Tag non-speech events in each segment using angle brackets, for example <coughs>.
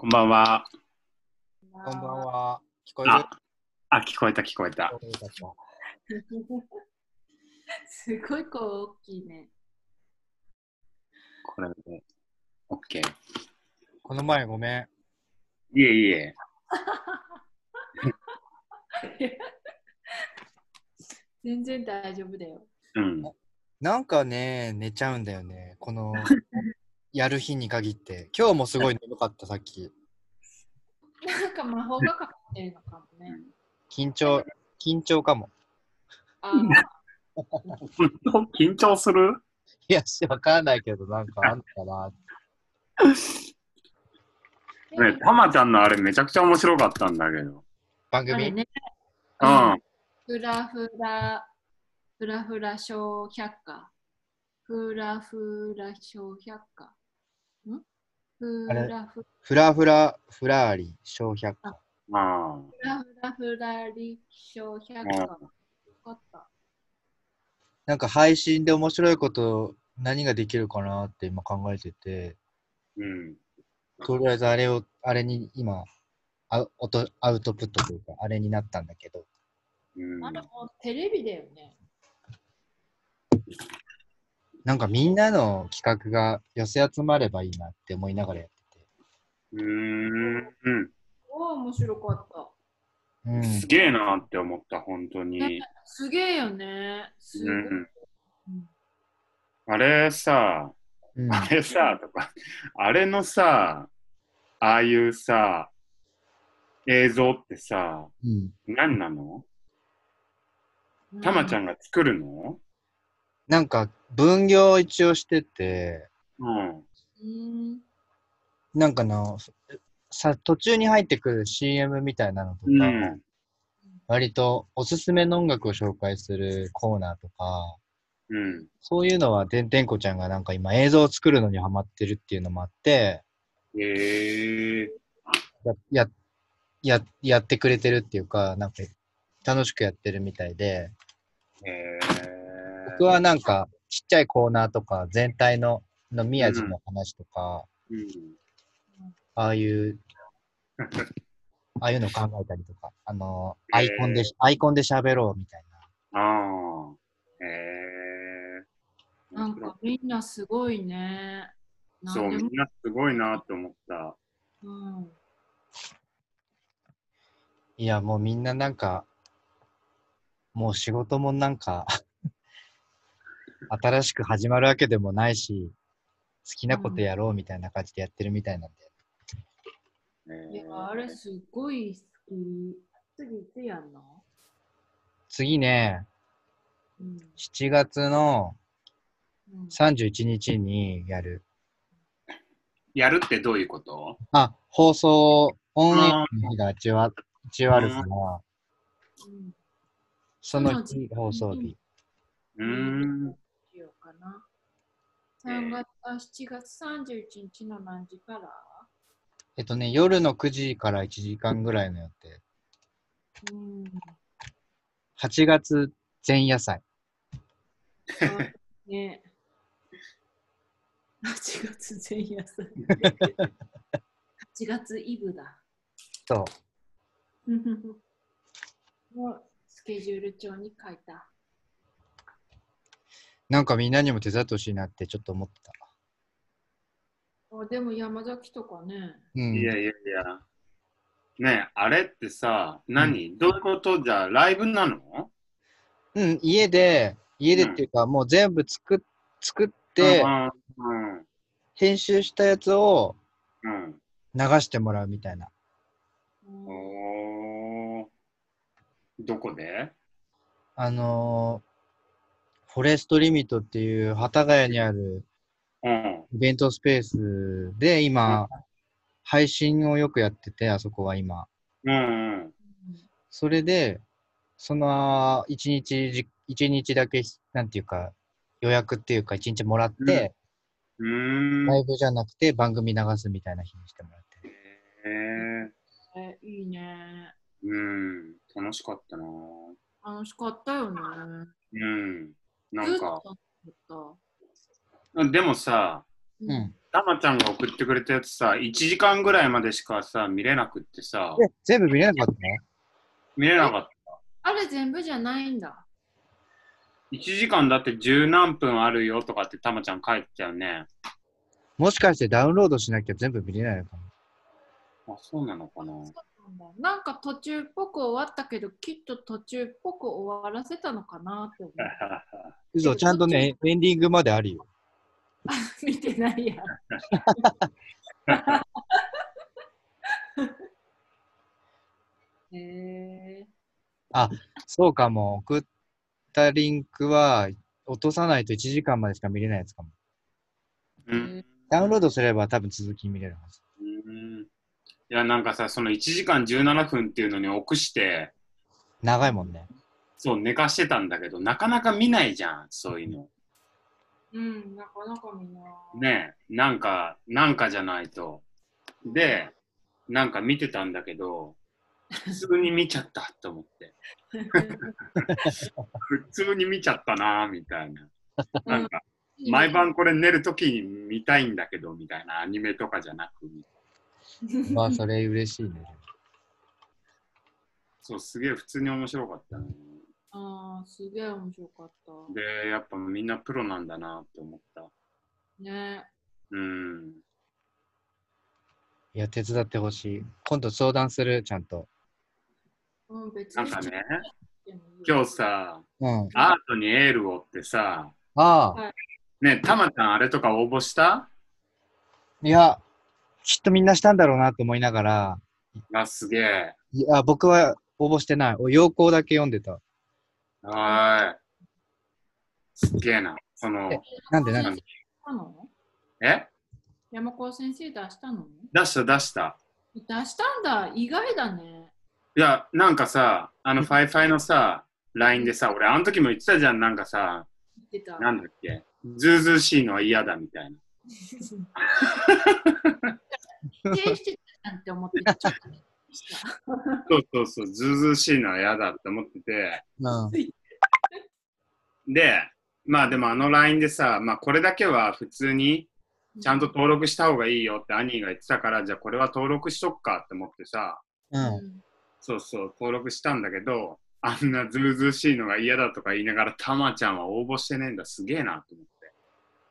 こんばんは。こんばんは。聞こえる？あ、あ、聞こえた聞こえた。すごい声大きいね。これで、OK。この前ごめん。いえいえ。全然大丈夫だよ。うん。なんかね、寝ちゃうんだよね。この、やる日に限って。今日もすごい眠かった、さっき。なんか魔法がかかってるのかもね。緊張、緊張かも。あ緊張する？いや、わかんないけど、なんかあんのかな。ね、たまちゃんのあれめちゃくちゃ面白かったんだけど。番組、あれね、うん。フラフラ、フラフラ小百科。フラフラ小百科。んフラフフラフラ、フラーリ、小百科。あラフラフラリ小百科。よかった。なんか配信で面白いこと何ができるかなって今考えてて、うん。とりあえずあれを、あれに今、アウアウトプットというか、あれになったんだけど、うん。あれもテレビだよね。なんかみんなの企画が寄せ集まればいいなって思いながらやってて。うーん。うん。おお、面白かった。うんすげえなって思った、本当に。ねすげえよね。すごい。うん。うんあれさ、うんあれさ、とか、あれのさ、ああいうさ、映像ってさ、うん何なの？たまちゃんが作るの？なんか分業を一応してて、うん。うん。なんかの、さ途中に入ってくる CM みたいなのとか、うん。割とおすすめの音楽を紹介するコーナーとか、うん。そういうのはてんてんこちゃんがなんか今映像を作るのにハマってるっていうのもあって、へえや、や、ややってくれてるっていうか、なんか楽しくやってるみたいで、へえ僕はなんかちっちゃいコーナーとか全体のの宮地の話とか、うん。ああいう、<laughs> ああいうの考えたりとか、あの、アイコンで、アイコンで喋ろうみたいな。ああ。へえなんかみんなすごいね。そう、みんなすごいなって思った。うん。いや、もうみんななんか、もう仕事もなんか、新しく始まるわけでもないし、好きなことやろうみたいな感じでやってるみたいなんで。へえいや、あれすっごい好き。次いつやんの？次ね、うん。7月のうん31日にやる。やるってどういうこと？あ、放送、オンエアの日が一応あ一応あるから、うんその日放送日。うーん。かな。3月、あ、7月31日の何時から？えっとね、夜の9時から1時間ぐらいの予定。うん。8月前夜祭。あね。8月前夜祭。8月イブだ。そう。<laughs> もうスケジュール帳に書いた。なんかみんなにも手伝ってほしいなってちょっと思ってた。あでも山崎とかね。うん。いやいやいや。ねえ、あれってさ、何、どういうこと？じゃあ、ライブなの？うん、家で、家でっていうか、もう全部作っ作って、うん。編集したやつをうん。流してもらうみたいな。うんおー。どこで？あのーフォレストリミットっていう幡ヶ谷にあるうん。イベントスペースで今、配信をよくやってて、あそこは今。うんうん。それで、その一日じ、一日だけ、なんていうか、予約っていうか、一日もらって、うーん。ライブじゃなくて番組流すみたいな日にしてもらって。へええいいね。うん。楽しかったな楽しかったよね。うん。なんか、でもさ、た。うん。たたまちゃんが送ってくれたやつさ、1時間ぐらいまでしかさ、見れなくってさ、え、全部見れなかったの？見れなかった。あれ全部じゃないんだ。1時間だって十何分あるよとかってたまちゃん書いてたよね。もしかしてダウンロードしなきゃ全部見れないのかな？あ、そうなのかな？そうなんか途中っぽく終わったけど、きっと途中っぽく終わらせたのかなって思う。<laughs> 嘘、ちゃんとね、<laughs> エンディングまであるよ。見てないや。<laughs> へえそうかも。送ったリンクは落とさないと1時間までしか見れないやつかも。うんダウンロードすれば多分続き見れるはず。うんいや、なんかさ、その1時間17分っていうのに臆して、長いもんね。そう、寝かしてたんだけど、なかなか見ないじゃん、そういうの。うん、なかなか見ない。ねえ、なんか、なんかじゃないと。で、なんか見てたんだけど、普通に見ちゃったと思って。普通に見ちゃったなぁみたいな。なんか、毎晩これ寝るときに見たいんだけど、みたいなアニメとかじゃなく、<laughs> まあ、それ嬉しいね。そう、すげえ普通に面白かったね。ああ、すげえ面白かった。で、やっぱみんなプロなんだなって思った。ね。うん。いや、手伝ってほしい。今度相談する、ちゃんと。うん、別に。なんかね、今日さ、うん。アートにエールをってさ、ああ、ねえ、たまちゃんあれとか応募した？いや、きっとみんなしたんだろうなと思いながら、あ、すげえ。いや、僕は応募してない。お要項だけ読んでた。はーい。すげえな。その、なんでなんで？したの？え？山子先生出したの？出した出した。出したんだ。意外だね。いや、なんかさ、あの、ファイファイのさ、LINE でさ、俺、あの時も言ってたじゃん、なんかさ、言ってた。なんだっけ、ズーズーしいのは嫌だみたいな。<laughs> してたなんて思ってちょっとそうそうそう、ズーズーしいのは嫌だって思ってて、うん。で、まあでもあの LINE でさ、まあこれだけは普通にちゃんと登録した方がいいよって兄が言ってたから、じゃあこれは登録しとくかって思ってさ、うん。そうそう、登録したんだけど、あんなズーズーしいのが嫌だとか言いながら、たまちゃんは応募してねえんだ、すげえなと思って。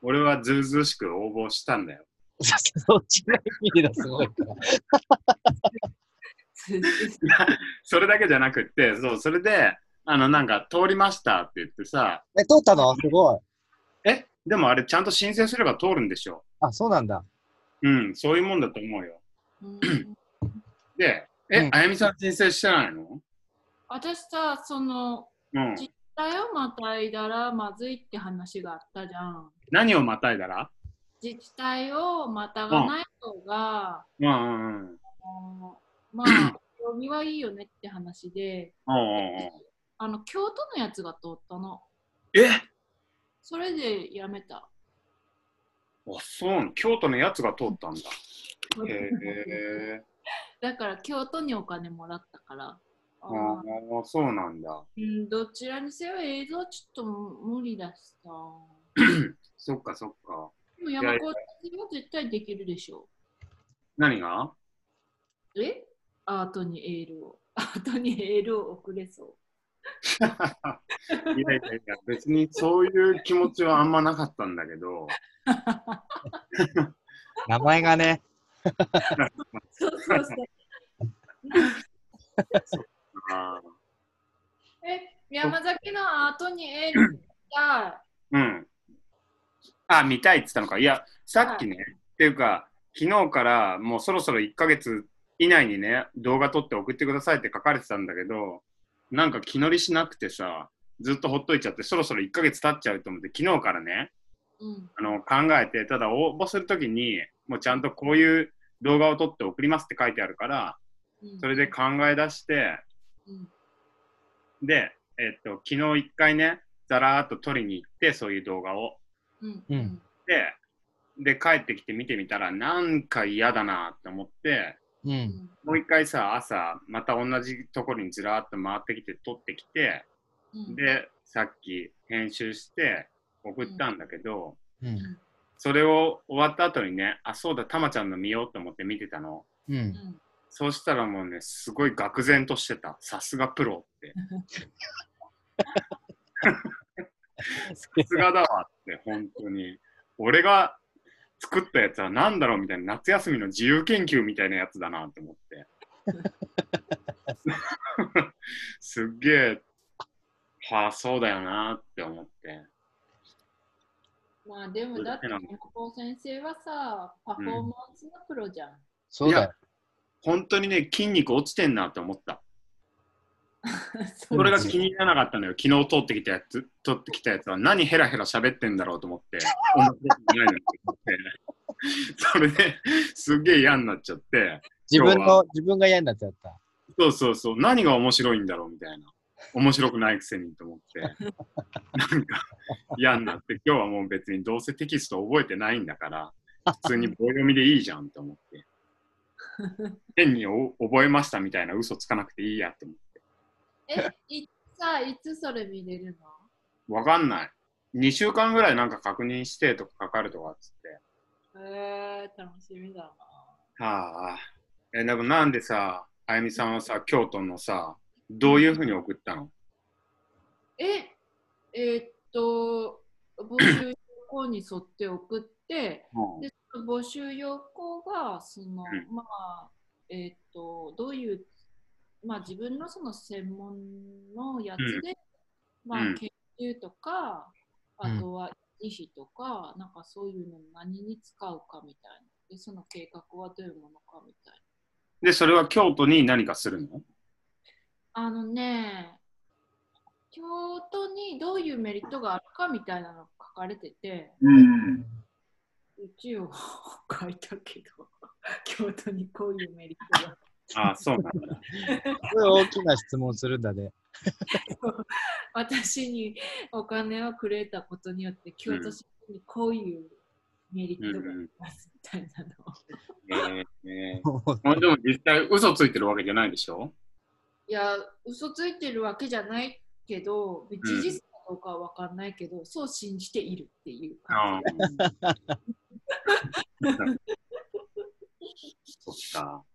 俺はズーズーしく応募したんだよ。そっちの意味ですごいから。<laughs> それだけじゃなくって、そう、それで、あの、なんか、通りましたって言ってさ、え、通ったの？すごい。え、でもあれちゃんと申請すれば通るんでしょ。あ、そうなんだ。うん、そういうもんだと思うよ。うんで、え、うんあやみさん申請してないの？私さ、その、うん。実態をまたいだらまずいって話があったじゃん。何をまたいだら？自治体をまたがない方が、うんうんうん。まあ、読みはいいよねって話で、あの、京都のやつが通ったの。え？それでやめた。あ、そう京都のやつが通ったんだ。へえ。だから京都にお金もらったから。ああ、そうなんだ。うん、どちらにせよ映像ちょっと無理だしさ。<coughs> そっかそっか。でも山子は絶対できるでしょ。何が？え？アートにエールを。アートにエールを送れそう。いやいやいや、別にそういう気持ちはあんまなかったんだけど、名前がね。そうそうそう。あ <laughs> え、山崎のアートにエールが、ーうん。あ、見たいって言ったのか。いや、さっきね、っていうか、昨日からもうそろそろ1ヶ月以内にね、動画撮って送ってくださいって書かれてたんだけど、なんか気乗りしなくてさ、ずっとほっといちゃって、そろそろ1ヶ月経っちゃうと思って、昨日からね、うん、あの考えて、ただ応募するときに、もうちゃんとこういう動画を撮って送りますって書いてあるから、うん、それで考え出して、うん、で、えっと、昨日一回ね、ざらーっと撮りに行って、そういう動画を。うん、うんで、で、帰ってきて見てみたら、なんか嫌だなって思って、う。うんん、もう一回さ、朝、また同じところにずらーっと回ってきて撮ってきて、うん、で、さっき編集して送ったんだけど、うん。それを終わった後にね、あ、そうだ、たまちゃんの見ようと思って見てたの。う。うんんそうしたらもうね、すごい愕然としてた。さすがプロって。<laughs> さすがだわって、本当に。俺が作ったやつは何だろうみたいな、夏休みの自由研究みたいなやつだなって思って。<laughs> すっげえ、はあ、そうだよなって思って。まあでもだって、高校先生はさ、パフォーマンスのプロじゃん。そうだよ。本当にね、筋肉落ちてんなって思った。<laughs> そそれが気にならなかったのよ。昨日通ってきたやつ、通ってきたやつは何ヘラヘラ喋ってんだろうと思って、面白くないのに思って。<laughs> それですっげえ嫌になっちゃって、自分の、自分が嫌になっちゃった。そうそうそう、何が面白いんだろうみたいな。面白くないくせにと思って、なんか嫌になって、今日はもう別にどうせテキスト覚えてないんだから、普通に棒読みでいいじゃんと思って。<laughs> 変にお覚えましたみたいな嘘つかなくていいやって思って。え、いさ、いつそれ見れるの？わかんない。2週間ぐらいなんか確認してとかかかるとかっつって。えー、楽しみだな。はあ。え、でもなんでさ、あゆみさんはさ、京都のさ、どういうふうに送ったの？え、えーっと、募集要項に沿って送って、うんで、募集要項が、その、うんまあ、えーっと、どういう、まあ自分のその専門のやつで、まうんあ研究とか、あうんとは維持とか、なんかそういうの何に使うかみたいな。で、その計画はどういうものかみたいな。で、それは京都に何かするの？あのね、京都にどういうメリットがあるかみたいなのが書かれてて、うん。一応 <laughs> 書いたけど、京都にこういうメリットが。ああ、そうなんだ。すごい大きな質問するんだね。<laughs> 私にお金をくれたことによって、京都市にこういうメリットがありますみたいなのを。えーえー、でも実際嘘ついてるわけじゃないでしょ？いや、嘘ついてるわけじゃないけど、事実かどうかは分かんないけど、そう信じているっていうあ感あ。そっか。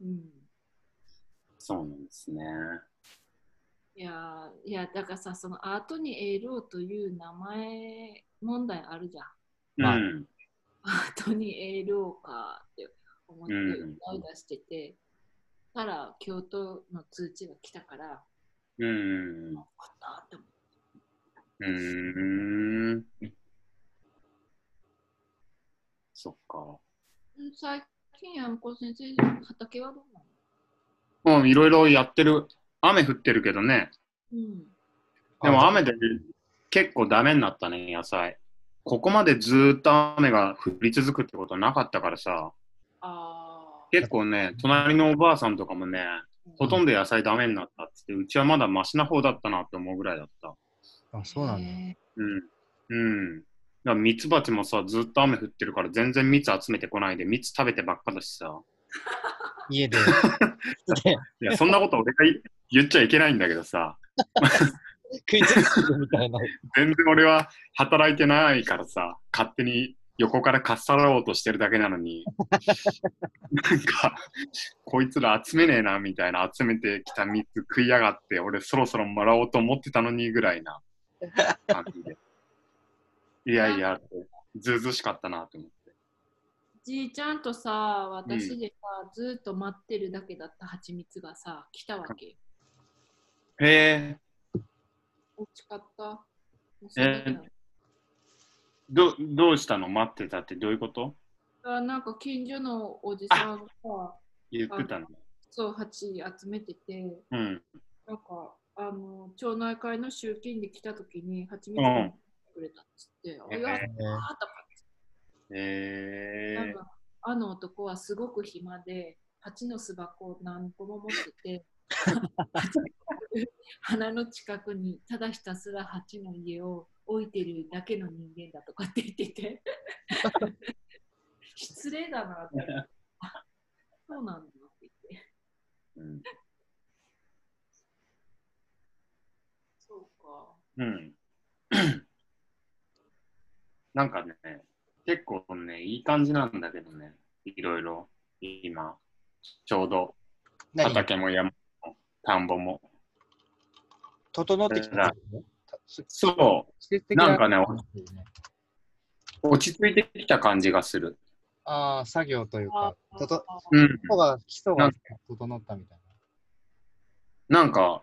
じ。うんそうなんですね。いやーいやだからさそのアートにエールをという名前問題あるじゃん。まあうん。アートにエールをかって思ってうん歌い出してて、たら京都の通知が来たから、うん。よかったって思うーん。そっか。う。最近、やんこ先生、畑はどうなの？もういろいろやってる。雨降ってるけどね。うん。でも雨で結構ダメになったね、野菜。ここまでずーっと雨が降り続くってことなかったからさ。あ結構ね、隣のおばあさんとかもね、あ。ほとんんど野菜ダメになったっつって、うちはまだマシな方だったなって思うぐらいだった。あ、そうなんだ。うん。うん。だからミツバチもさ、ずっと雨降ってるから全然蜜集めてこないで、蜜食べてばっかだしさ。家で。で <laughs> いや、そんなこと俺が言言っちゃいけないんだけどさ、食いついてるみたいな。全然俺は働いてないからさ、勝手に横からかっさらおうとしてるだけなのに、なんか、こいつら集めねえなみたいな、集めてきた蜜食いやがって、俺そろそろもらおうと思ってたのにぐらいな感じで。いやいや、ずうずうしかったなと思って。じいちゃんとさ、私でさ、ずっと待ってるだけだった蜂蜜がさ、来たわけよ。へえ、美味しかった。もうそれだけなのどどうしたの？待ってたってどういうこと？あなんか近所のおじさんがさ、言ってたの。そう、蜂集めてて、うん。なんか、あの、町内会の集金で来た時に蜂蜜うんくれたっつって、あ、へーやったーとかへえなんかあの男はすごく暇で、蜂の巣箱を何個も持ってて、<laughs> <laughs> 花の近くにただひたすら蜂の家を置いてるだけの人間だとかって言ってて、<laughs> 失礼だなって。あそうなんだって言って。うん。そうか。うん。なんかね、結構ね、いい感じなんだけどね。いろいろ、今、ちょうど何？畑も山も田んぼも。整ってきたねそ季節的なんかね落ち着いてきた感じがする。ああ、作業というか、ととうん。基礎が基礎がなん整ったみたいなんか、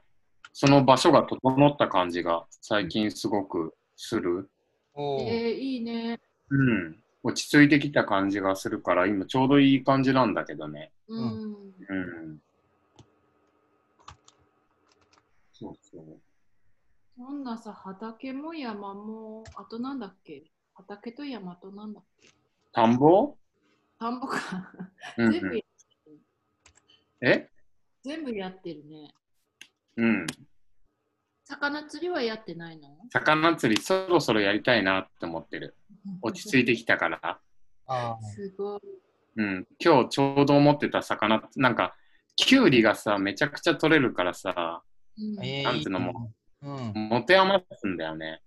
その場所が整った感じが最近すごくする。えー、いいね。うん。落ち着いてきた感じがするから、今ちょうどいい感じなんだけどね。うん。うん。そうそう。そんなさ、畑も山も、あとなんだっけ？畑と山となんだっけ？田んぼ？田んぼか。うん、全部うん。え？全部やってるね。うん。魚釣りはやってないの？魚釣りそろそろやりたいなって思ってる。落ち着いてきたから。ああ、すごい。うん。今日ちょうど思ってた魚、なんか、キュウリがさ、めちゃくちゃ取れるからさ、うんええなんつうのもうん。持て余すんだよね。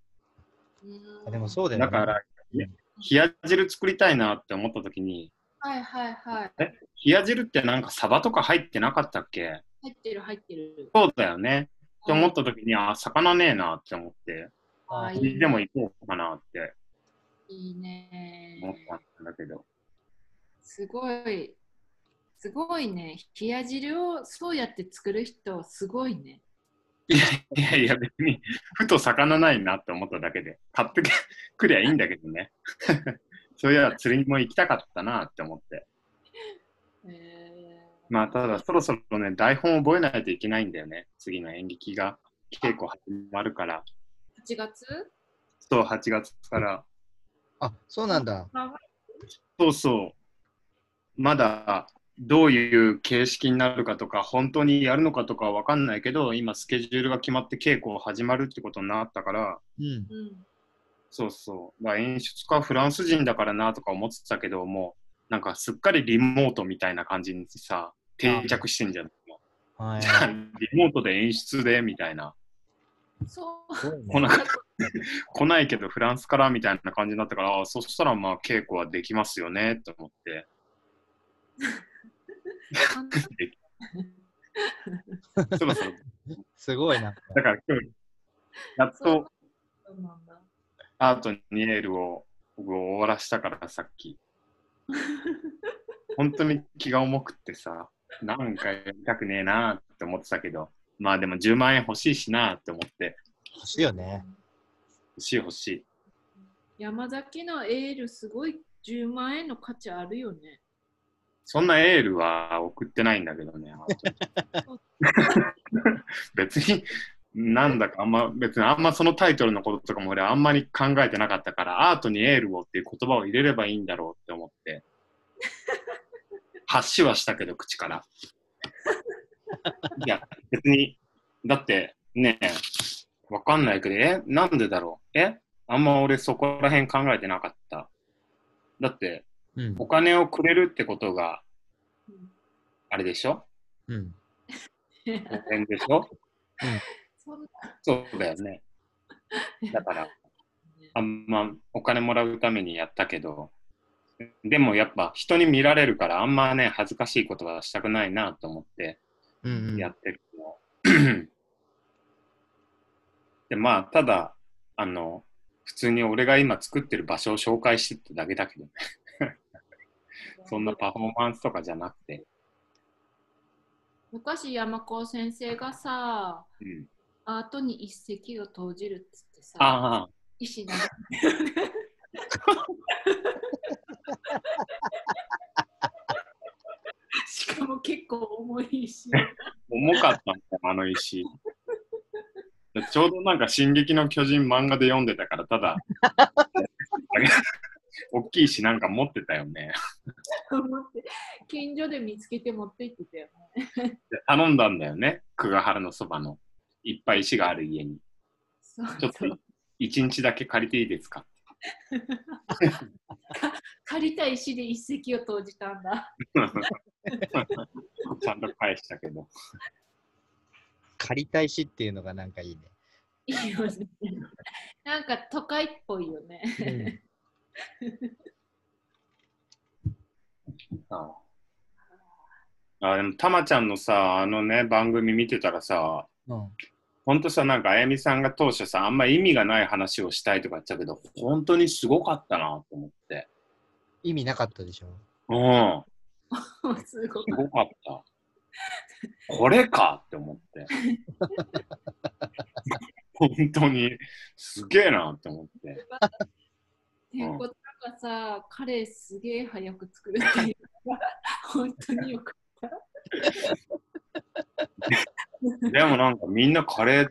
うんあでもそうだよね。だから、冷や汁作りたいなって思った時に、はいはいはい。冷や汁ってなんかサバとか入ってなかったっけ？入ってる入ってる。そうだよね。って思った時に、あ、魚ねえなって思って、あいいでも行こうかなっていいね。思ったんだけど。すごい。すごいね。冷や汁をそうやって作る人、すごいね。いやいや、別に、ふと魚ないなって思っただけで、買ってくりゃいいんだけどね。<laughs> そういや、釣りにも行きたかったなって思って。えまあ、ただ、そろそろね、台本を覚えないといけないんだよね。次の演劇が。稽古始まるから。ー、8月？そう、8月から。あ、そうなんだ。そうそう。まだ、どういう形式になるかとか、本当にやるのかとかは分かんないけど、今、スケジュールが決まって稽古始まるってことになったから、うん。うん。そうそう。まあ、演出家はフランス人だからなとか思ってたけど、もう、なんかすっかりリモートみたいな感じにさ、定着してんじゃん。はいじゃあ、リモートで演出でみたいな。そう。来な来ないけどフランスからみたいな感じになったから、あそしたらまあ稽古はできますよねと思って。そろそろ。すごいな。だから今日、やっと。アートにエールを僕終わらしたからさっき。本当に気が重くってさ、なんかやりたくねえなって思ってたけど、まあでも10万円欲しいしなって思って、欲しいよね。欲しい欲しい。山崎のエール、すごい10万円の価値あるよね。そんなエールは送ってないんだけどね。<laughs> 別に、なんだかあんま、別にあんまそのタイトルのこととかも俺あんまり考えてなかったから、アートにエールをっていう言葉を入れればいいんだろうって思って、発しはしたけど、口から。いや、別に、だってね、わかんないけど、え、なんでだろう？え？あんま俺そこら辺考えてなかった。だって、うん。お金をくれるってことが、うんあれでしょ？うん。お金でしょ？そんなそうだよね。だから、あんまお金もらうためにやったけど、でもやっぱ人に見られるからあんまね、恥ずかしいことはしたくないなと思ってうんうん。やってるの。<clears throat> で、まあ、ただ、あの、普通に俺が今作ってる場所を紹介してっただけだけどね。そんなパフォーマンスとかじゃなくて。昔山子先生がさ、うん、アートに一石を投じるっつってさ、ああ、石投げしかも結構重いし。重かったんあの石。ちょうどなんか「進撃の巨人」漫画で読んでたから、ただ、<laughs> 大きいしなんか持ってたよね。<laughs> 思って近所で見つけて持って行ってたよね。で頼んだんだよね、久我原のそばの。いっぱい石がある家に。そうちょっとそう一日だけ借りていいです <laughs> か？借りた石で一石を投じたんだ。<laughs> ちゃんと返したけど。借りたいしっていうのがなんかいいね。いいよね。なんか都会っぽいよね。<laughs> ああでも、たまちゃんのさ、あのね、番組見てたらさ、うん。ほんとさ、なんか、あやみさんが当初さ、あんま意味がない話をしたいとか言ってたけど、本当にすごかったなと思って。意味なかったでしょ。うん。<laughs> すごいす。ごかった。これかって思って。<laughs> 本当にすげえなって思って。てんこつがさ、カレーすげえ早く作るっていうのが本当によく <laughs> でもなんかみんなカレー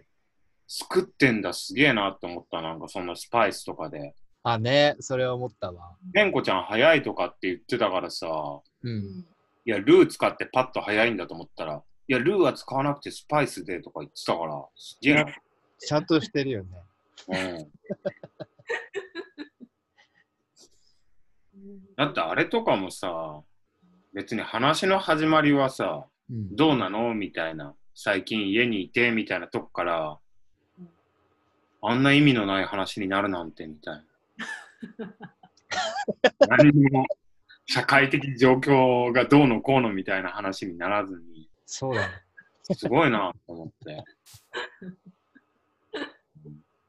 作ってんだすげえなって思った。なんかそんなスパイスとかで。あ、ね、それは思ったわ。ペンコちゃん早いとかって言ってたからさ、う。うんんいや、ルー使ってパッと早いんだと思ったら、いや、ルーは使わなくてスパイスでとか言ってたから、すげえな。ちゃんとしてるよね。うん。だってあれとかもさ、別に話の始まりはさ、うん。どうなの？みたいな、最近家にいてみたいなとこからうん、あんな意味のない話になるなんてみたいな。<laughs> 何にも社会的状況がどうのこうのみたいな話にならずに、そうだね。すごいなと思って。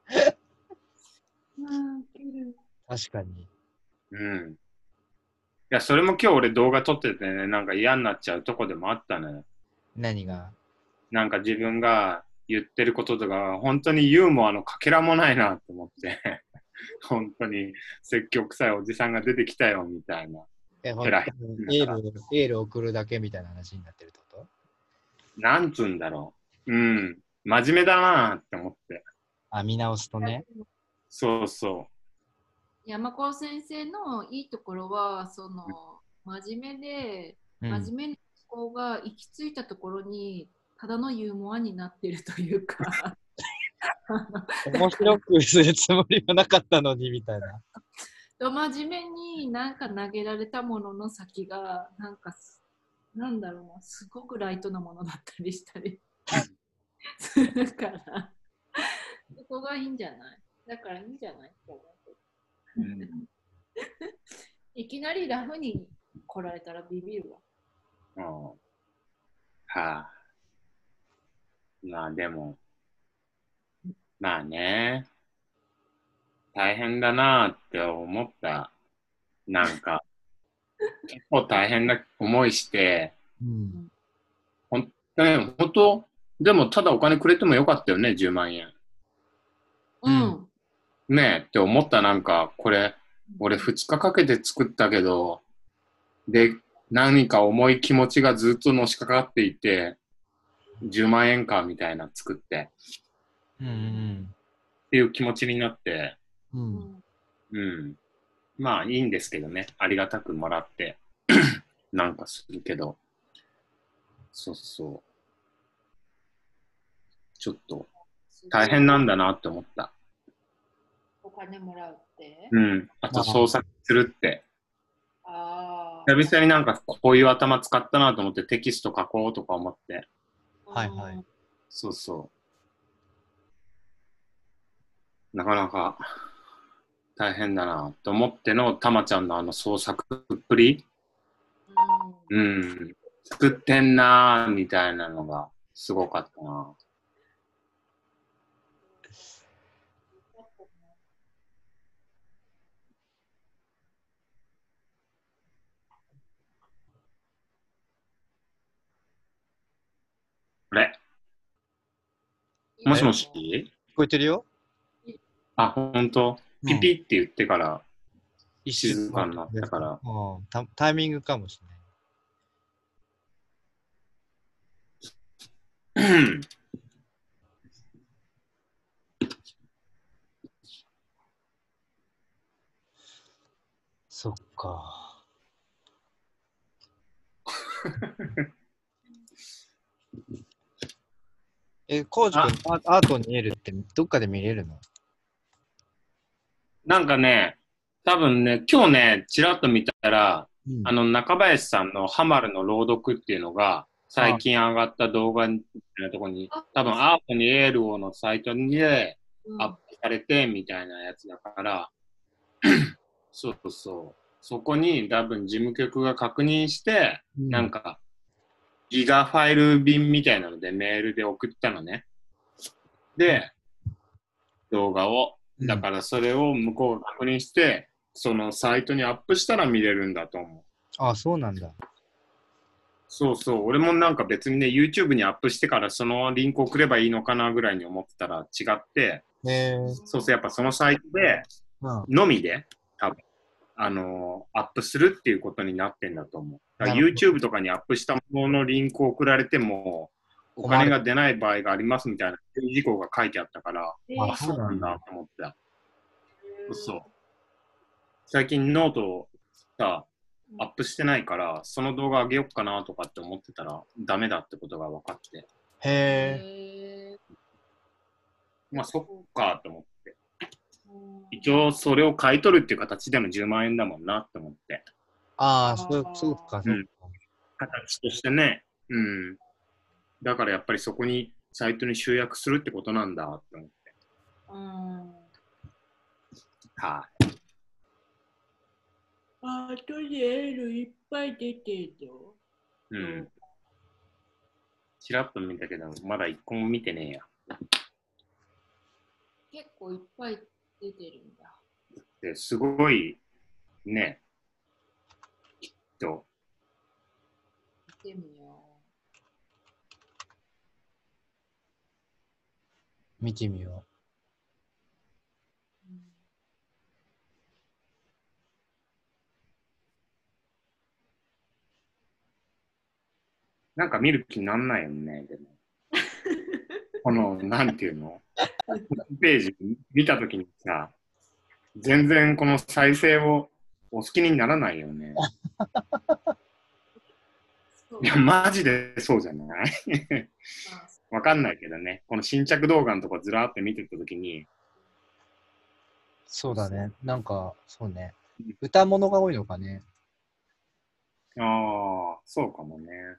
<laughs> 確かに。うん。いや、それも今日俺動画撮っててね、なんか嫌になっちゃうとこでもあったね。何が？なんか自分が言ってることとか、本当にユーモアのかけらもないなと思って、<laughs> 本当に説教臭いおじさんが出てきたよみたいな。え、ほん偉いエール、エール送るだけみたいな話になってるってこと？なんつうんだろう。うん。真面目だなって思って。あ、見直すとね。そうそ山子先生のいいところは、その真面目で、うん。真面目な思考が行き着いたところに、ただのユーモアになってるというか、面白くするつもりはなかったのにみたいな。と <laughs> 真面目になんか投げられたものの先が、なんかす、なんだろうな、すごくライトなものだったりしたり。<laughs> <laughs> するから、そこがいいんじゃない？だからいいんじゃない？う。うんいきなりラフに来られたらビビるわ。うんはあ。まあでも、まあね、大変だなって思った。なんか、結構大変な思いして、うん。ね、本当でもただお金くれてもよかったよね、10万円。うん。ねえって思ったなんか、これ、俺2日かけて作ったけど、で、何か重い気持ちがずっとのしかかっていて、10万円かみたいな作って、うん。っていう気持ちになって、う。うんんうん。まあいいんですけどね、ありがたくもらって、<clears throat> なんかするけど、そうそう。ちょっと大変なんだなって思った。お金もらうって？うん。あと創作するって。あ久々になんかこういう頭使ったなと思ってテキスト書こうとか思って。あ。はいはいそうそう。なかなか大変だなと思ってのたまちゃんのあの創作っぷり。うん。うん。作ってんなーみたいなのがすごかったな。れ。もしもし？聞こえてるよ？あ、ほん。とピピって言ってから、一静かになったから。うん。タ。タイミングかもしれない。うん。そっか。<laughs> え、コウジ君アアートに見えるってどっかで見れるの？なんかね、多分ね、今日ね、ちらっと見たら、うん。あの、中林さんのハマルの朗読っていうのが、最近上がった動画みたいなところに、多分アートにエールをのサイトにでうん。アップされてみたいなやつだから、<clears throat> そうそう。そこに多分事務局が確認して、うん。なんか、ギガファイル便みたいなのでメールで送ったのね。で、動画を。だからそれを向こうが確認して、そのサイトにアップしたら見れるんだと思う。あ、そうなんだ。そうそう、俺もなんか別にね、YouTube にアップしてからそのリンク送ればいいのかなぐらいに思ってたら違って。そうそう、やっぱそのサイトで、うん。のみで、多分あのーアップするっていうことになってんだと思う。だ YouTube とかにアップしたもののリンクを送られても、お金が出ない場合がありますみたいな注意事項が書いてあったから、えああ、そうなんだと思って。そう。最近ノートをさ、アップしてないから、その動画上げよっかなとかって思ってたら、ダメだってことが分かって、へえ。へまあそっかと思って。ー一応それを買い取るっていう形での10万円だもんなって思って。ああ、そう、そうか、そううんか。形としてね。うん。だからやっぱりそこに、サイトに集約するってことなんだって思って。うんはい。あとで L いっぱい出てるぞ。うん。ちらっと見たけど、まだ一個も見てねえや。結構いっぱい出てるんだ。ですごい、ね、きっと、見てみよ見てみよう。うんなんか見る気になんないよね、でも。<laughs> この、なんていうの？ページ見たときにさ、全然この再生をお好きにならないよね。いや、マジでそうじゃない？あわかんないけどね、この新着動画のとこずらーって見てたときに、う。そうだね。なんか、そうねうん。歌物が多いのかね。ああ、そうかもね。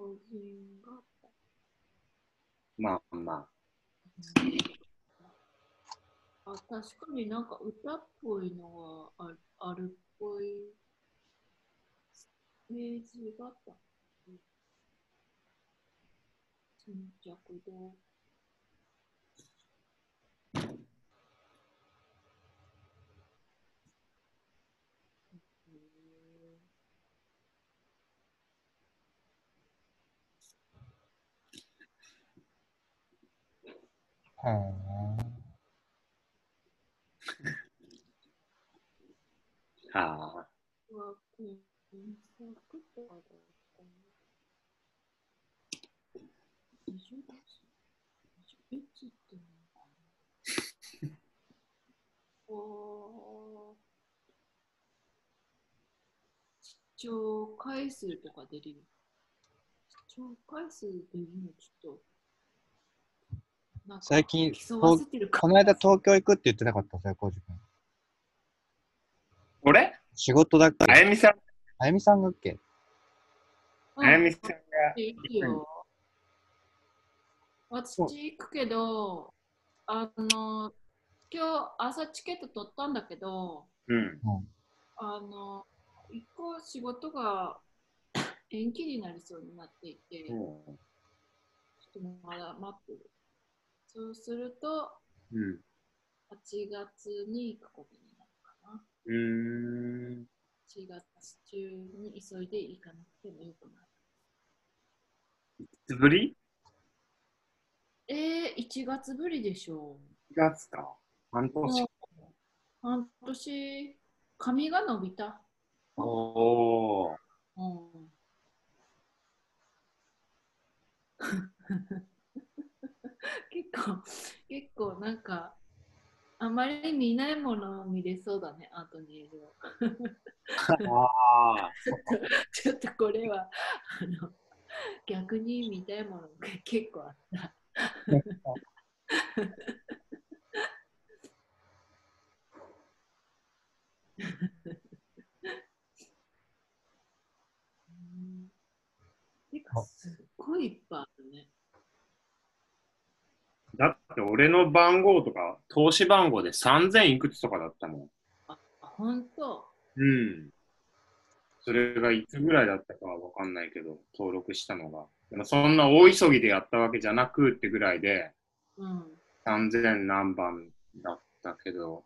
個人が。まあまあ、あ確かになんか歌っぽいのはあるあるっぽいページがあった。新着動はあ。あ、はあ、は検索とかだったね。20です。20いつってのかなおー。視聴回数とか出るよ。視聴回数出るのちょっと。最近この間東京行くって言ってなかった、それ、コウジ君。俺？仕事だっけ？あやみさん、あやみさんがっけ？うんあやみさんが、いいよ。私行くけど、あの、今日朝チケット取ったんだけど、うん、あの、一個仕事が <coughs> 延期になりそうになっていて、ちょうっとまだ待ってる。そうすると、ん、うん。8月に行くことになるかな。うーん。4月中に急いで行かなくてもよくなる。いつぶり？えー、1月ぶりでしょ ?1 月か。半う。年。半年、髪が伸びた。おー。うん結構、結構なんか、あまり見ないものを見れそうだね、アントニエルを。ああ。ちょっとこれは、あの、逆に見たいものが結構あった。<laughs> すっごいいっぱいあるね。だって俺の番号とか、投資番号で3000いくつとかだったもん。あ、ほんとうん。それがいつぐらいだったかはわかんないけど、登録したのが。でもそんな大急ぎでやったわけじゃなくってぐらいで、うん。3000何番だったけど、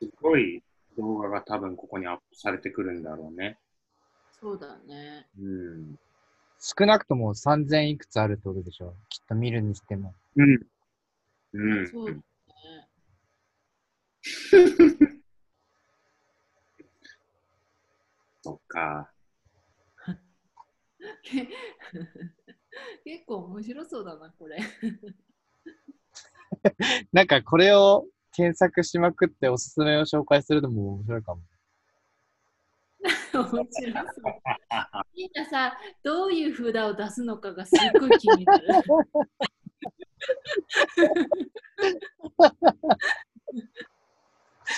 すごい動画が多分ここにアップされてくるんだろうね。そうだね。うん。少なくとも3000いくつあるってことでしょ？きっと見るにしても。うん。うん。<laughs> そうだね。そっか。け <laughs> 結構面白そうだな、これ。<laughs> なんかこれを検索しまくっておすすめを紹介するのも面白いかも。<laughs> 面白そう。<laughs> みんなさ、どういう札を出すのかがすっごい気になる。<laughs>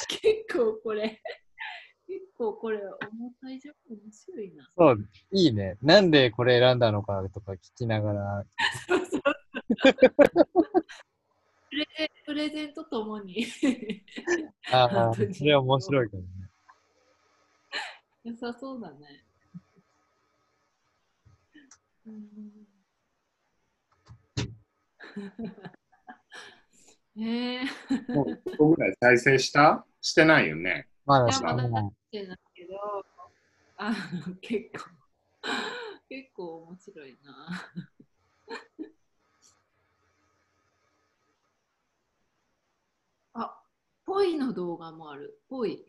結構これ、結構これ思った以上に面白いな。そう、いいね。なんでこれ選んだのかとか聞きながら。プレゼンプレゼントともにああそれは面白いかもね。良さそうだね。うんえー、もう1個ぐらい再生した？してないよね。まだしてないけど、あの結構、結構面白いな。あ、ぽいの動画もある。ぽい。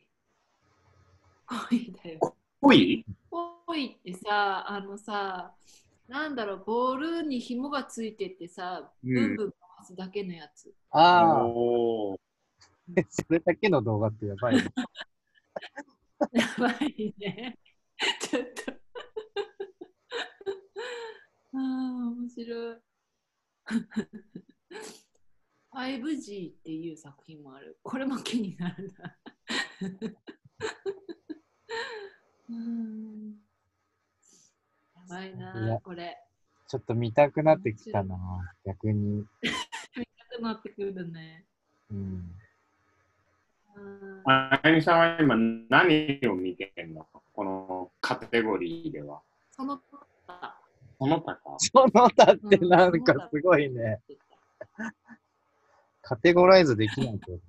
ぽいだよ。ぽい？ぽいってさ、あのさ、なんだろう、ボールに紐がついててさ、うんブンブン回すだけのやつ。ああ、お <laughs> ーそれだけの動画ってやばいね。やばいね。ちょっと。<laughs> ああ、面白い。5G っていう作品もある。これも気になるな。うんやばいいなや、これ。ちょっと見たくなってきたな、逆に。見たくなってくるね。うん。うんあやみさんは今何を見てんの？このカテゴリーでは。その他この他かその他ってなんかすごいね。カテゴライズできないって <laughs> こと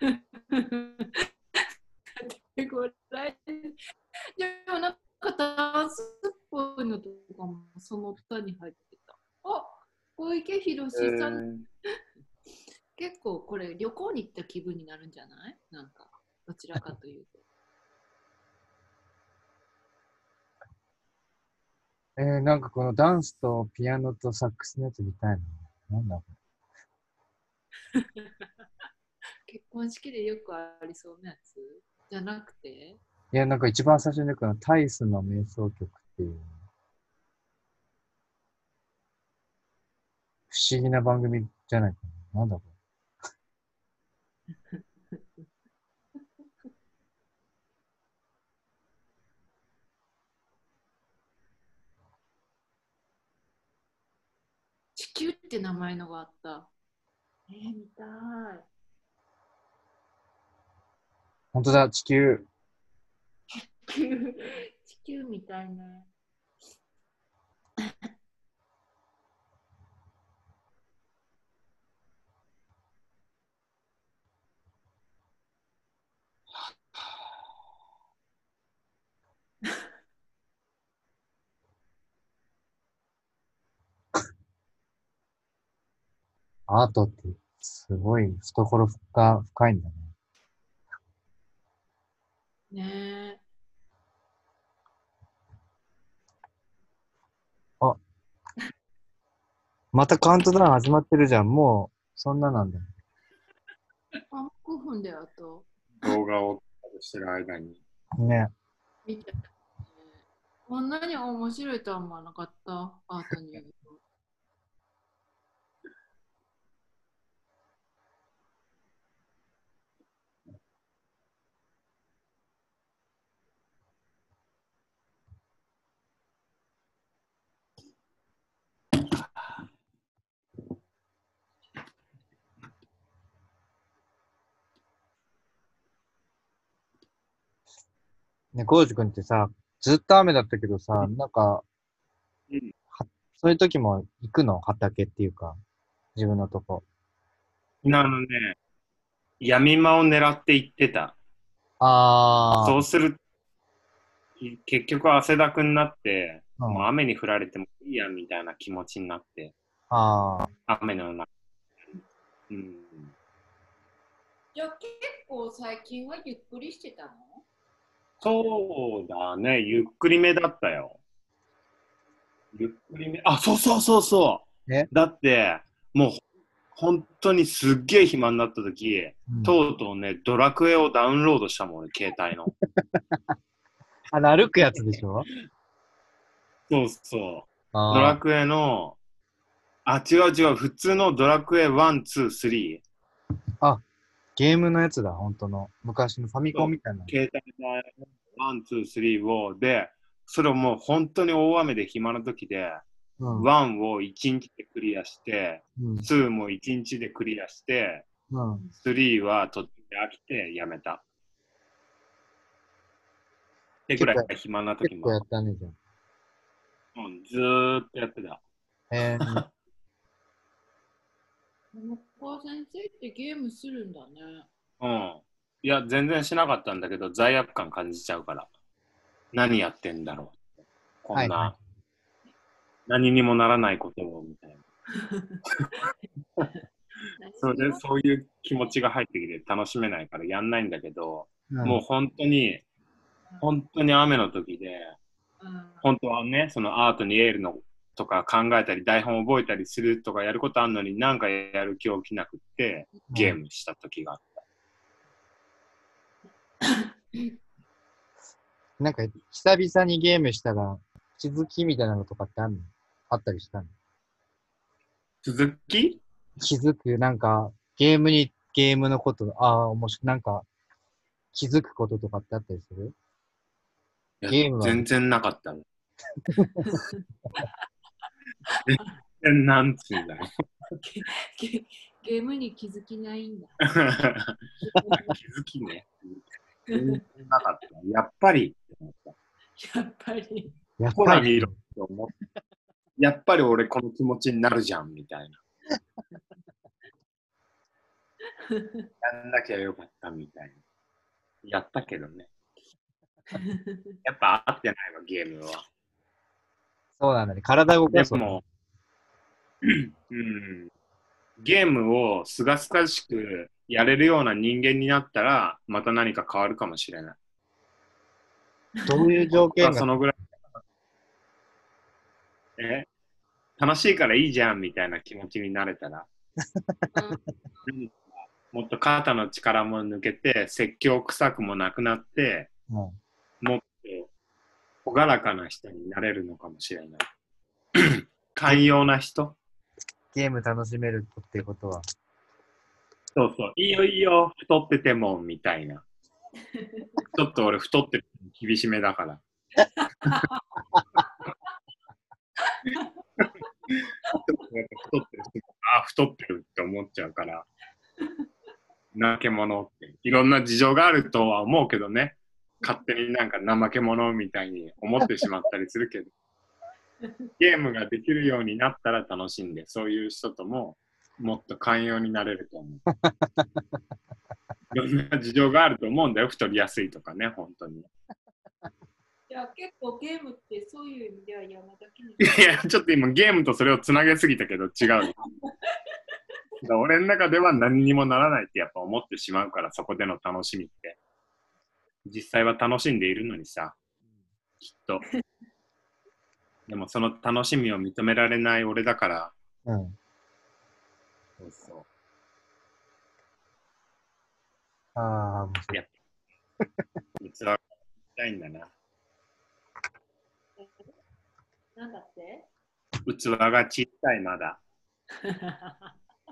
カテゴライズでもなんかダンスっぽいのとかもその他に入ってた。あ小池宏さん、結構これ旅行に行った気分になるんじゃない？なんかどちらかというと。えー、なんかこのダンスとピアノとサックスのやつ見たいな。なんだこ <laughs> 結婚式でよくありそうなやつ？じゃなくて？れ。いや、なんか一番最初に出てくるのはタイスの瞑想曲っていう。不思議な番組じゃないかな。なんだこ地球って名前のがあった。えー、見たい。本当だ、地球。地球、地球みたいね。<laughs> アートってすごい懐深深いんだね。ねえ。またカウントダウン始まってるじゃん。もう、そんななんだ。あ、5分であと。動画をしてる間に。ね。見て、こんなに面白いとは思わなかった、アートニュース。ね、コウジ君ってさ、ずっと雨だったけどさ、なんか、うんはそういう時も行くの？畑っていうか、自分のとこ。あのね、闇間を狙って行ってた。あそうする結局汗だくになって、うんもう雨に降られてもいいやみたいな気持ちになって、ああ、雨の中。うん。じゃあ結構最近はゆっくりしてたの？そうだね、ゆっくりめだったよ。ゆっくりめ、あ、そうそうそうそう。えだって、もう本当にすっげえ暇になった時、うんとうとうね、ドラクエをダウンロードしたもん、俺携帯の。<laughs> あの、歩くやつでしょ？そうそう。あドラクエの、あ、違う違う、普通のドラクエ1、2、3。ゲームのやつだ、本当の。昔のファミコンみたいな。携帯の1、2、3を、で、それをもう本当に大雨で暇な時で、うん。1を1日でクリアして、うん。2も1日でクリアして、うん。3は途中で飽きてやめた。ってぐらい暇な時結構やも、ったね、じゃうん、ずーっとやってた。あ。えー、<laughs> 先生ってゲームするんだね。うん。いや、全然しなかったんだけど、罪悪感感じちゃうから。何やってんだろう。こんな、はいは何にもならないことを、みたいな。<laughs> それで、そういう気持ちが入ってきて楽しめないからやんないんだけど、うんもう本当に、本当に雨の時で、うん本当はね、そのアートにエールのとか考えたり、台本覚えたりするとかやることあるのに、なんかやる気起きなくって、ゲームした時があった。<coughs> なんか、久々にゲームしたら、気づきみたいなのとかってあんの？あったりしたの？続き？気づく、なんか、ゲームに、ゲームのこと、ああ、もし、なんか、気づくこととかってあったりする？ゲームは。全然なかったの。<laughs> なんつうんだろう。ゲゲームに気づきないんだ。<laughs> 気づきね。全然なかった。やっぱりって思った。やっぱり。やっぱり。やっぱり俺この気持ちになるじゃんみたいな。やんなきゃよかったみたいな。やったけどね。やっぱ合ってないわ、ゲームは。そうなんだね。体動かす。でも、うん、ゲームをすがすがしくやれるような人間になったら、また何か変わるかもしれない。どういう条件が、そのぐらい。え？楽しいからいいじゃんみたいな気持ちになれたら、うんもっと肩の力も抜けて、説教臭くもなくなって、うん、もっと朗らかな人になれるのかもしれない。<clears throat> 寛容な人？ゲーム楽しめるってことは。そうそう、いいよいいよ、太ってても、みたいな。<laughs> ちょっと俺太ってる厳しめだから。太ってる人あ、太ってるって思っちゃうから。<laughs> 怠け者って。いろんな事情があるとは思うけどね。勝手になんか怠け者みたいに思ってしまったりするけど。<laughs> ゲームができるようになったら楽しんで、そういう人とももっと寛容になれると思う。<laughs> いろんな事情があると思うんだよ、太りやすいとかね、本当に。いや、結構ゲームってそういう意味では山崎に。いや、ちょっと今ゲームとそれをつなげすぎたけど違う。<laughs> 俺の中では何にもならないってやっぱ思ってしまうから、そこでの楽しみって。実際は楽しんでいるのにさ、きっと。<laughs> でもその楽しみを認められない俺だから、うん。そうそう。ああ、面白い。器がしたいんだな。なんだって？器が小さいまだ。<laughs>